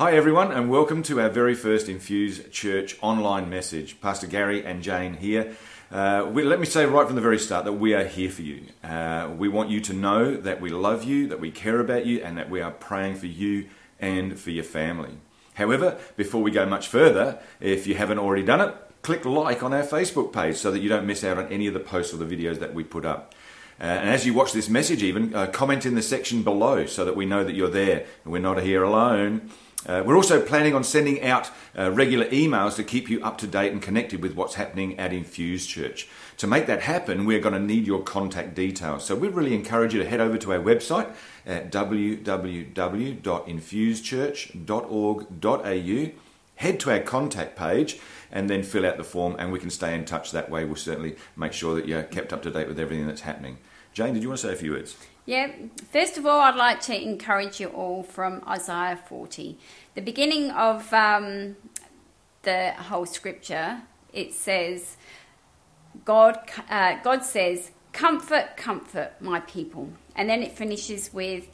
Hi, everyone, and welcome to our very first Infuse Church online message. Pastor Gary and Jane here. Uh, we, let me say right from the very start that we are here for you. Uh, we want you to know that we love you, that we care about you, and that we are praying for you and for your family. However, before we go much further, if you haven't already done it, click like on our Facebook page so that you don't miss out on any of the posts or the videos that we put up. Uh, and as you watch this message, even uh, comment in the section below so that we know that you're there and we're not here alone. Uh, we're also planning on sending out uh, regular emails to keep you up to date and connected with what's happening at Infuse Church. To make that happen, we're going to need your contact details. So we really encourage you to head over to our website at www.infusechurch.org.au, head to our contact page, and then fill out the form, and we can stay in touch that way. We'll certainly make sure that you're kept up to date with everything that's happening. Jane, did you want to say a few words? Yeah, first of all, I'd like to encourage you all from Isaiah 40. The beginning of um, the whole scripture, it says, God, uh, God says, Comfort, comfort my people. And then it finishes with,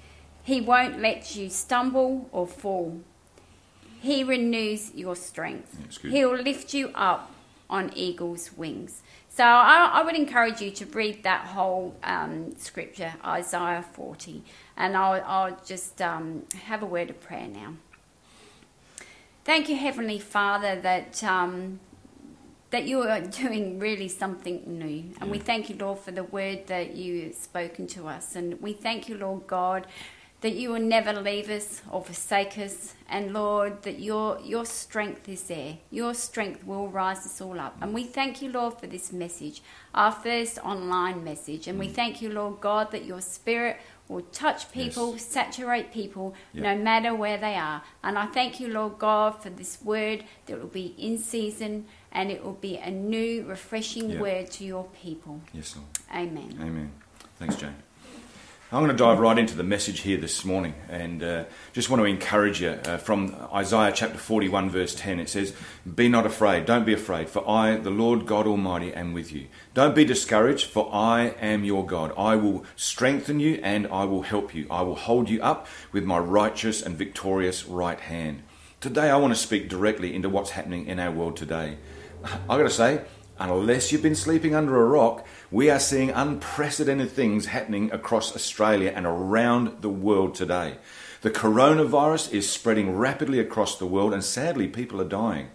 He won't let you stumble or fall. He renews your strength. He'll lift you up on eagle's wings. So I, I, would encourage you to read that whole um, scripture, Isaiah 40, and I'll, I'll just um, have a word of prayer now. Thank you, Heavenly Father, that um, that you are doing really something new, and we thank you, Lord, for the word that you've spoken to us, and we thank you, Lord God that you will never leave us or forsake us. And Lord, that your, your strength is there. Your strength will rise us all up. And we thank you, Lord, for this message, our first online message. And we mm. thank you, Lord God, that your spirit will touch people, yes. saturate people, yep. no matter where they are. And I thank you, Lord God, for this word that will be in season and it will be a new, refreshing yep. word to your people. Yes, Lord. Amen. Amen. Thanks, Jane. I'm going to dive right into the message here this morning and uh, just want to encourage you uh, from Isaiah chapter 41, verse 10. It says, Be not afraid, don't be afraid, for I, the Lord God Almighty, am with you. Don't be discouraged, for I am your God. I will strengthen you and I will help you. I will hold you up with my righteous and victorious right hand. Today, I want to speak directly into what's happening in our world today. I've got to say, unless you've been sleeping under a rock, we are seeing unprecedented things happening across Australia and around the world today. The coronavirus is spreading rapidly across the world, and sadly, people are dying.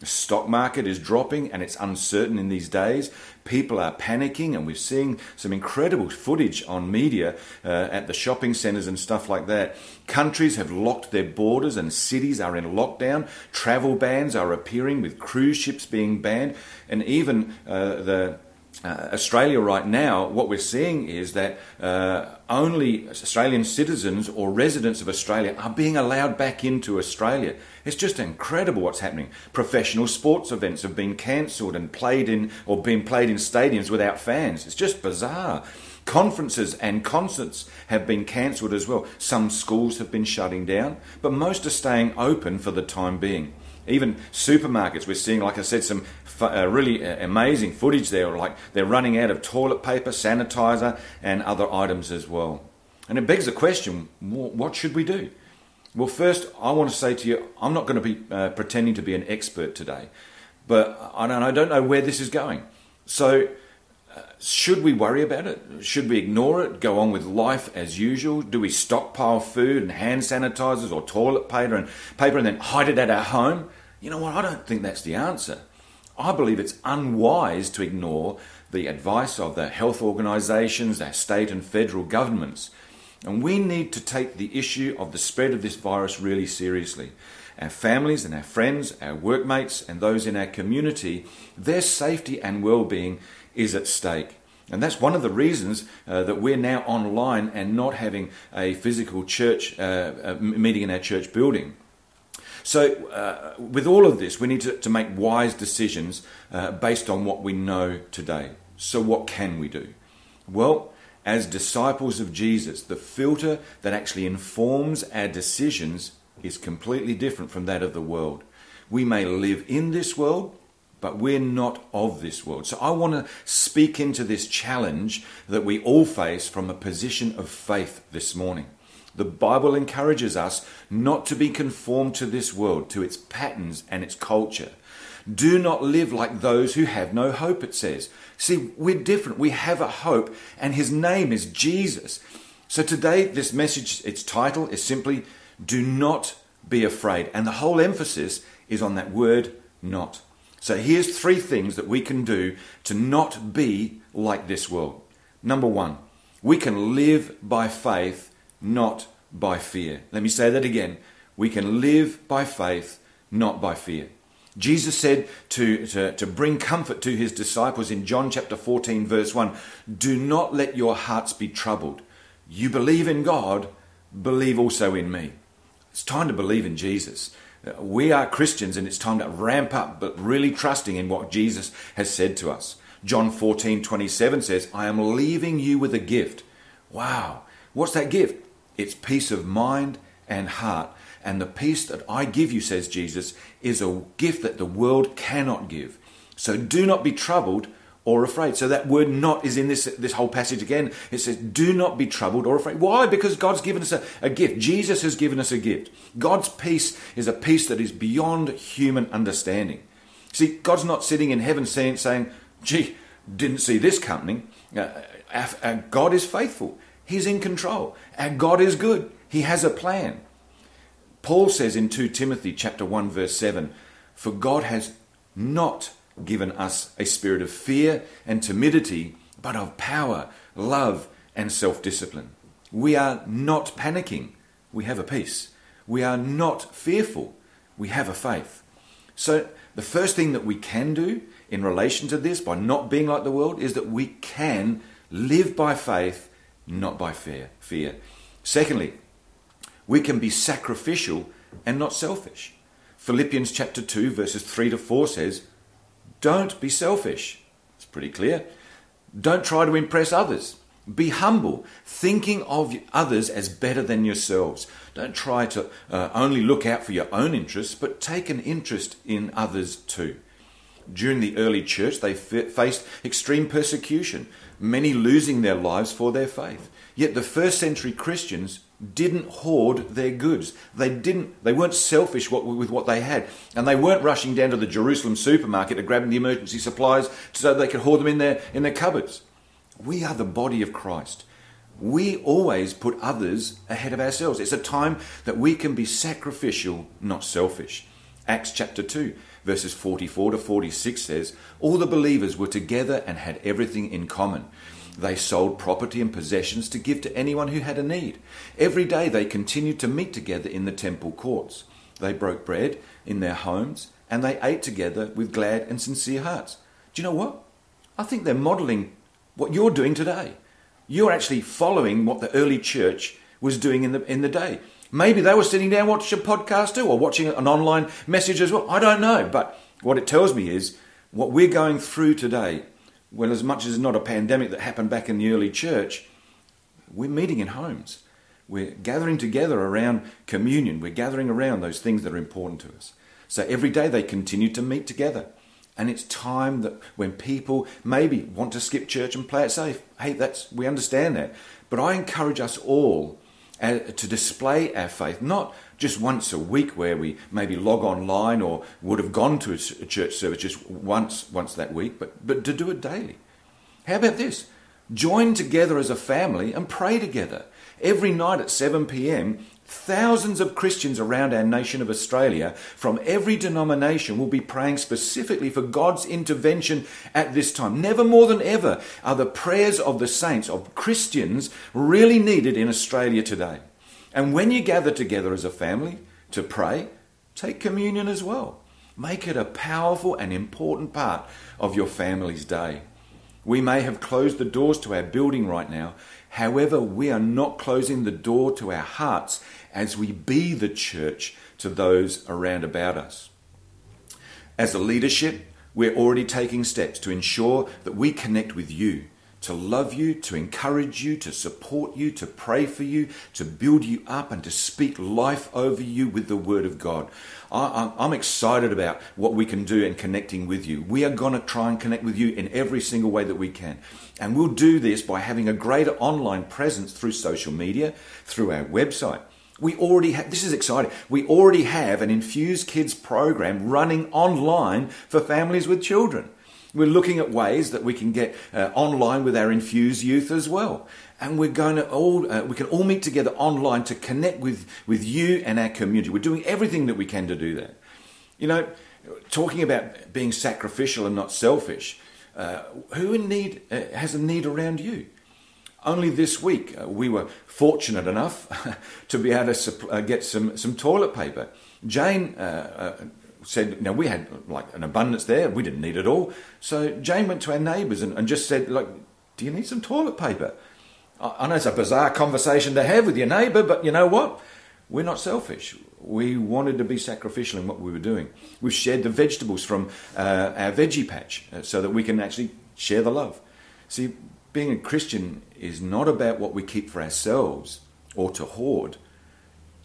The stock market is dropping and it's uncertain in these days. People are panicking, and we're seeing some incredible footage on media uh, at the shopping centres and stuff like that. Countries have locked their borders, and cities are in lockdown. Travel bans are appearing, with cruise ships being banned, and even uh, the uh, Australia right now, what we're seeing is that uh, only Australian citizens or residents of Australia are being allowed back into Australia. It's just incredible what's happening. Professional sports events have been cancelled and played in or been played in stadiums without fans. It's just bizarre. Conferences and concerts have been cancelled as well. Some schools have been shutting down, but most are staying open for the time being. Even supermarkets, we're seeing, like I said, some uh, really uh, amazing footage there. Like they're running out of toilet paper, sanitizer, and other items as well. And it begs the question what should we do? Well, first, I want to say to you, I'm not going to be uh, pretending to be an expert today, but I don't, I don't know where this is going. So, uh, should we worry about it? Should we ignore it? Go on with life as usual? Do we stockpile food and hand sanitizers or toilet paper and paper and then hide it at our home? You know what? I don't think that's the answer. I believe it's unwise to ignore the advice of the health organisations, our state and federal governments. And we need to take the issue of the spread of this virus really seriously. Our families and our friends, our workmates, and those in our community, their safety and well being is at stake. And that's one of the reasons uh, that we're now online and not having a physical church uh, meeting in our church building. So, uh, with all of this, we need to, to make wise decisions uh, based on what we know today. So, what can we do? Well, as disciples of Jesus, the filter that actually informs our decisions is completely different from that of the world. We may live in this world, but we're not of this world. So I want to speak into this challenge that we all face from a position of faith this morning. The Bible encourages us not to be conformed to this world, to its patterns and its culture. Do not live like those who have no hope, it says. See, we're different. We have a hope, and his name is Jesus. So today, this message, its title is simply Do Not Be Afraid. And the whole emphasis is on that word not. So here's three things that we can do to not be like this world. Number one, we can live by faith, not by fear. Let me say that again. We can live by faith, not by fear. Jesus said to, to, to bring comfort to his disciples in John chapter 14, verse 1 Do not let your hearts be troubled. You believe in God, believe also in me. It's time to believe in Jesus. Uh, we are Christians and it's time to ramp up, but really trusting in what Jesus has said to us. John 14, 27 says, I am leaving you with a gift. Wow. What's that gift? It's peace of mind and heart. And the peace that I give you, says Jesus, is a gift that the world cannot give. So do not be troubled or afraid. So that word not is in this, this whole passage again. It says, do not be troubled or afraid. Why? Because God's given us a, a gift. Jesus has given us a gift. God's peace is a peace that is beyond human understanding. See, God's not sitting in heaven saying, saying gee, didn't see this coming. Uh, our, our God is faithful. He's in control. Our God is good. He has a plan. Paul says in 2 Timothy chapter 1 verse 7, for God has not given us a spirit of fear and timidity, but of power, love, and self discipline. We are not panicking, we have a peace. We are not fearful, we have a faith. So, the first thing that we can do in relation to this, by not being like the world, is that we can live by faith, not by fear. fear. Secondly, we can be sacrificial and not selfish. Philippians chapter 2, verses 3 to 4 says, don't be selfish. It's pretty clear. Don't try to impress others. Be humble, thinking of others as better than yourselves. Don't try to uh, only look out for your own interests, but take an interest in others too. During the early church, they faced extreme persecution, many losing their lives for their faith. Yet the first century Christians didn't hoard their goods. They didn't. They weren't selfish with what they had, and they weren't rushing down to the Jerusalem supermarket to grab the emergency supplies so they could hoard them in their in their cupboards. We are the body of Christ. We always put others ahead of ourselves. It's a time that we can be sacrificial, not selfish. Acts chapter 2, verses 44 to 46 says, All the believers were together and had everything in common. They sold property and possessions to give to anyone who had a need. Every day they continued to meet together in the temple courts. They broke bread in their homes and they ate together with glad and sincere hearts. Do you know what? I think they're modeling what you're doing today. You're actually following what the early church was doing in the, in the day. Maybe they were sitting down watching a podcast too, or watching an online message as well. I don't know. But what it tells me is what we're going through today well, as much as it's not a pandemic that happened back in the early church, we're meeting in homes. We're gathering together around communion. We're gathering around those things that are important to us. So every day they continue to meet together. And it's time that when people maybe want to skip church and play it safe, hey, that's we understand that. But I encourage us all to display our faith, not just once a week where we maybe log online or would have gone to a church service just once once that week, but, but to do it daily. How about this? Join together as a family and pray together. Every night at 7 p.m., thousands of Christians around our nation of Australia from every denomination will be praying specifically for God's intervention at this time. Never more than ever are the prayers of the saints, of Christians, really needed in Australia today. And when you gather together as a family to pray, take communion as well. Make it a powerful and important part of your family's day. We may have closed the doors to our building right now. However, we are not closing the door to our hearts as we be the church to those around about us. As a leadership, we're already taking steps to ensure that we connect with you to love you, to encourage you, to support you, to pray for you, to build you up, and to speak life over you with the Word of God. I, am excited about what we can do in connecting with you. We are going to try and connect with you in every single way that we can. And we'll do this by having a greater online presence through social media, through our website. We already have, this is exciting, we already have an Infuse Kids program running online for families with children. We're looking at ways that we can get uh, online with our infused youth as well. And we're going to all, uh, we can all meet together online to connect with, with you and our community. We're doing everything that we can to do that. You know, talking about being sacrificial and not selfish, uh, who in need uh, has a need around you? Only this week, uh, we were fortunate enough to be able to uh, get some, some toilet paper. Jane said, now we had like an abundance there. We didn't need it all. So Jane went to our neighbours and, and just said, like, do you need some toilet paper? I, I know it's a bizarre conversation to have with your neighbour, but you know what? We're not selfish. We wanted to be sacrificial in what we were doing. We've shared the vegetables from uh, our veggie patch uh, so that we can actually share the love. See, being a Christian is not about what we keep for ourselves or to hoard.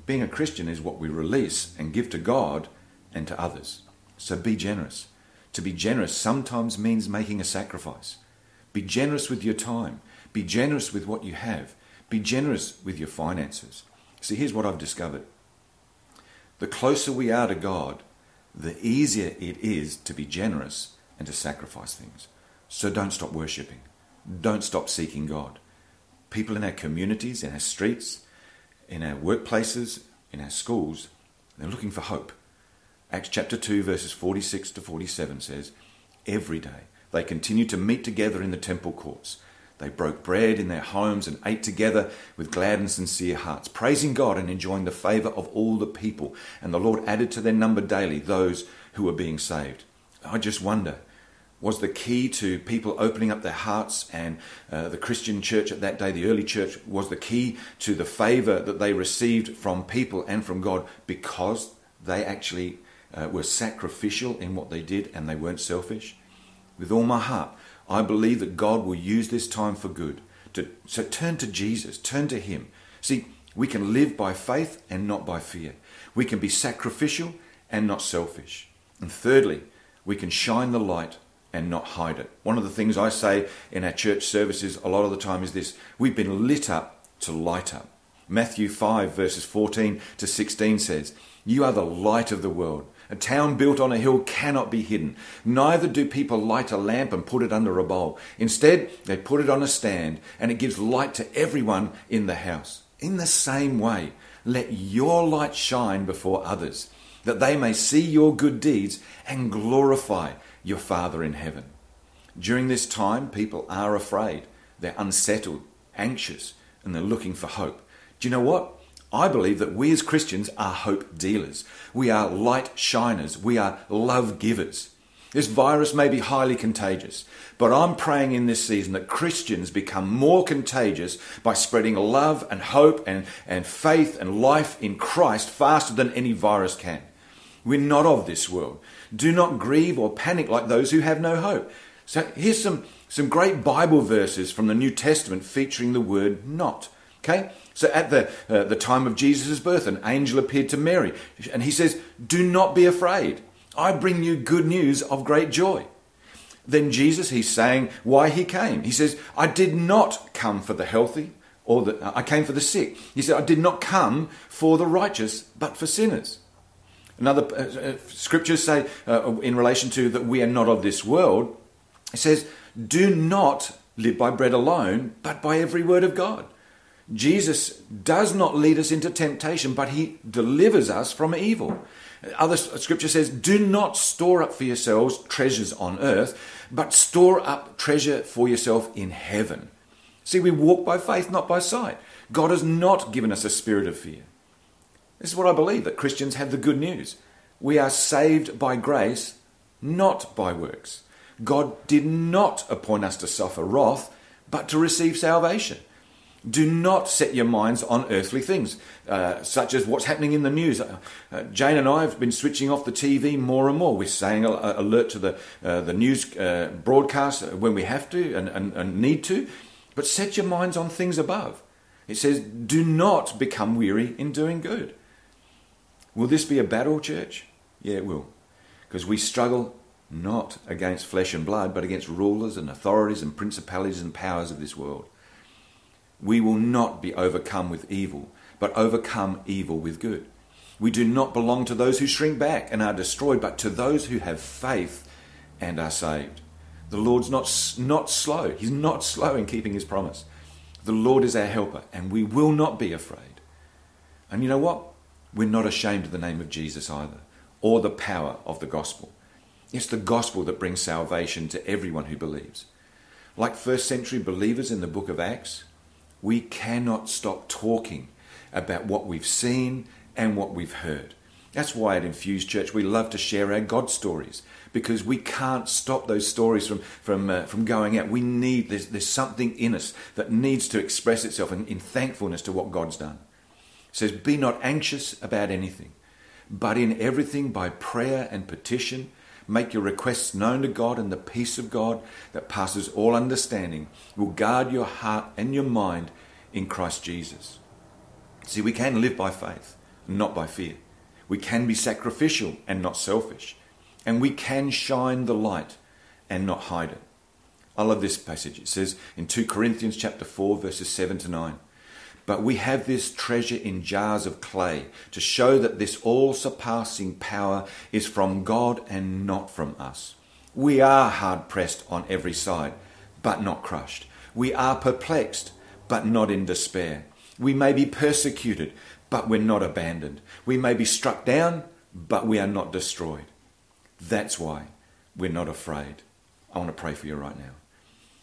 Being a Christian is what we release and give to God and to others. So be generous. To be generous sometimes means making a sacrifice. Be generous with your time. Be generous with what you have. Be generous with your finances. See, here's what I've discovered. The closer we are to God, the easier it is to be generous and to sacrifice things. So don't stop worshipping. Don't stop seeking God. People in our communities, in our streets, in our workplaces, in our schools, they're looking for hope. Acts chapter 2, verses 46 to 47 says, Every day they continued to meet together in the temple courts. They broke bread in their homes and ate together with glad and sincere hearts, praising God and enjoying the favour of all the people. And the Lord added to their number daily those who were being saved. I just wonder, was the key to people opening up their hearts and uh, the Christian church at that day, the early church, was the key to the favour that they received from people and from God because they actually uh, were sacrificial in what they did and they weren't selfish. With all my heart, I believe that God will use this time for good. To, so turn to Jesus, turn to Him. See, we can live by faith and not by fear. We can be sacrificial and not selfish. And thirdly, we can shine the light and not hide it. One of the things I say in our church services a lot of the time is this we've been lit up to light up. Matthew 5, verses 14 to 16 says, You are the light of the world. A town built on a hill cannot be hidden. Neither do people light a lamp and put it under a bowl. Instead, they put it on a stand, and it gives light to everyone in the house. In the same way, let your light shine before others, that they may see your good deeds and glorify your Father in heaven. During this time, people are afraid. They're unsettled, anxious, and they're looking for hope. Do you know what? I believe that we as Christians are hope dealers. We are light shiners. We are love givers. This virus may be highly contagious, but I'm praying in this season that Christians become more contagious by spreading love and hope and, and faith and life in Christ faster than any virus can. We're not of this world. Do not grieve or panic like those who have no hope. So here's some, some great Bible verses from the New Testament featuring the word not. Okay? So at the, uh, the time of Jesus' birth, an angel appeared to Mary, and he says, Do not be afraid. I bring you good news of great joy. Then Jesus, he's saying why he came. He says, I did not come for the healthy, or the, I came for the sick. He said, I did not come for the righteous, but for sinners. Another uh, uh scriptures say, uh, in relation to that we are not of this world, it says, Do not live by bread alone, but by every word of God. Jesus does not lead us into temptation, but he delivers us from evil. Other scripture says, Do not store up for yourselves treasures on earth, but store up treasure for yourself in heaven. See, we walk by faith, not by sight. God has not given us a spirit of fear. This is what I believe that Christians have the good news. We are saved by grace, not by works. God did not appoint us to suffer wrath, but to receive salvation. Do not set your minds on earthly things, uh, such as what's happening in the news. Uh, uh, Jane and I have been switching off the TV more and more. We're saying uh, alert to the, uh, the news broadcast when we have to and, and, and need to, but set your minds on things above. It says, do not become weary in doing good. Will this be a battle, church? Yeah, it will. Because we struggle not against flesh and blood, but against rulers and authorities and principalities and powers of this world we will not be overcome with evil, but overcome evil with good. We do not belong to those who shrink back and are destroyed, but to those who have faith and are saved. The Lord's not, not slow. He's not slow in keeping his promise. The Lord is our helper, and we will not be afraid. And you know what? We're not ashamed of the name of Jesus either, or the power of the gospel. It's the gospel that brings salvation to everyone who believes. Like first century believers in the book of Acts, we cannot stop talking about what we've seen and what we've heard. That's why at Infused Church we love to share our God stories because we can't stop those stories from, from, uh, from going out. We need, there's, there's something in us that needs to express itself in, in thankfulness to what God's done. It says, Be not anxious about anything, but in everything by prayer and petition Make your requests known to God, and the peace of God that passes all understanding will guard your heart and your mind in Christ Jesus. See, we can live by faith, and not by fear. We can be sacrificial and not selfish. And we can shine the light and not hide it. I love this passage. It says in 2 Corinthians chapter 4 verses 7 to 9. But we have this treasure in jars of clay to show that this all surpassing power is from God and not from us. We are hard pressed on every side, but not crushed. We are perplexed, but not in despair. We may be persecuted, but we're not abandoned. We may be struck down, but we are not destroyed. That's why we're not afraid. I want to pray for you right now.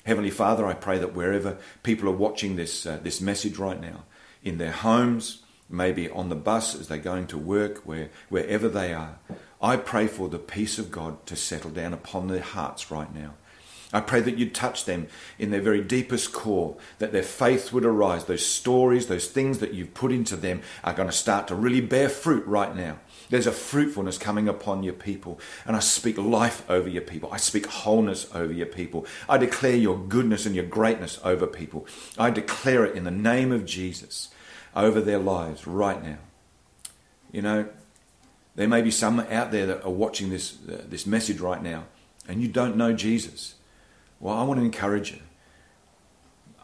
Heavenly Father, I pray that wherever people are watching this, uh, this message right now, in their homes, maybe on the bus as they're going to work, where, wherever they are, I pray for the peace of God to settle down upon their hearts right now. I pray that you'd touch them in their very deepest core, that their faith would arise. Those stories, those things that you've put into them are going to start to really bear fruit right now. There's a fruitfulness coming upon your people. And I speak life over your people. I speak wholeness over your people. I declare your goodness and your greatness over people. I declare it in the name of Jesus over their lives right now. You know, there may be some out there that are watching this, uh, this message right now and you don't know Jesus. Well, I want to encourage you.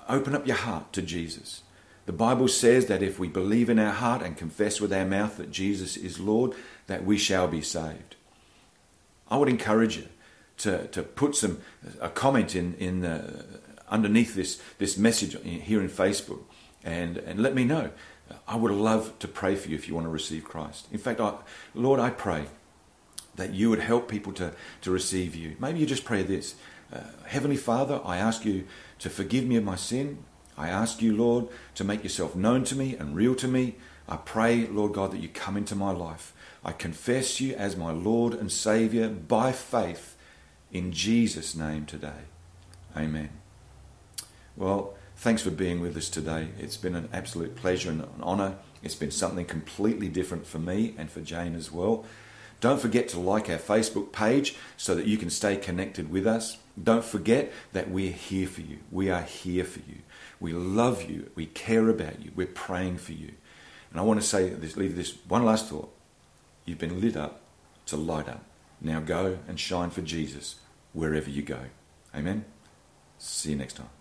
Open up your heart to Jesus. The Bible says that if we believe in our heart and confess with our mouth that Jesus is Lord, that we shall be saved. I would encourage you to, to put some a comment in, in uh, underneath this, this message here in Facebook and, and let me know. I would love to pray for you if you want to receive Christ. In fact, I, Lord, I pray that you would help people to, to receive you. Maybe you just pray this uh, Heavenly Father, I ask you to forgive me of my sin. I ask you, Lord, to make yourself known to me and real to me. I pray, Lord God, that you come into my life. I confess you as my Lord and Saviour by faith in Jesus' name today. Amen. Well, thanks for being with us today. It's been an absolute pleasure and an honour. It's been something completely different for me and for Jane as well. Don't forget to like our Facebook page so that you can stay connected with us. Don't forget that we're here for you. We are here for you. We love you. We care about you. We're praying for you. And I want to say this, leave this one last thought. You've been lit up to light up. Now go and shine for Jesus wherever you go. Amen. See you next time.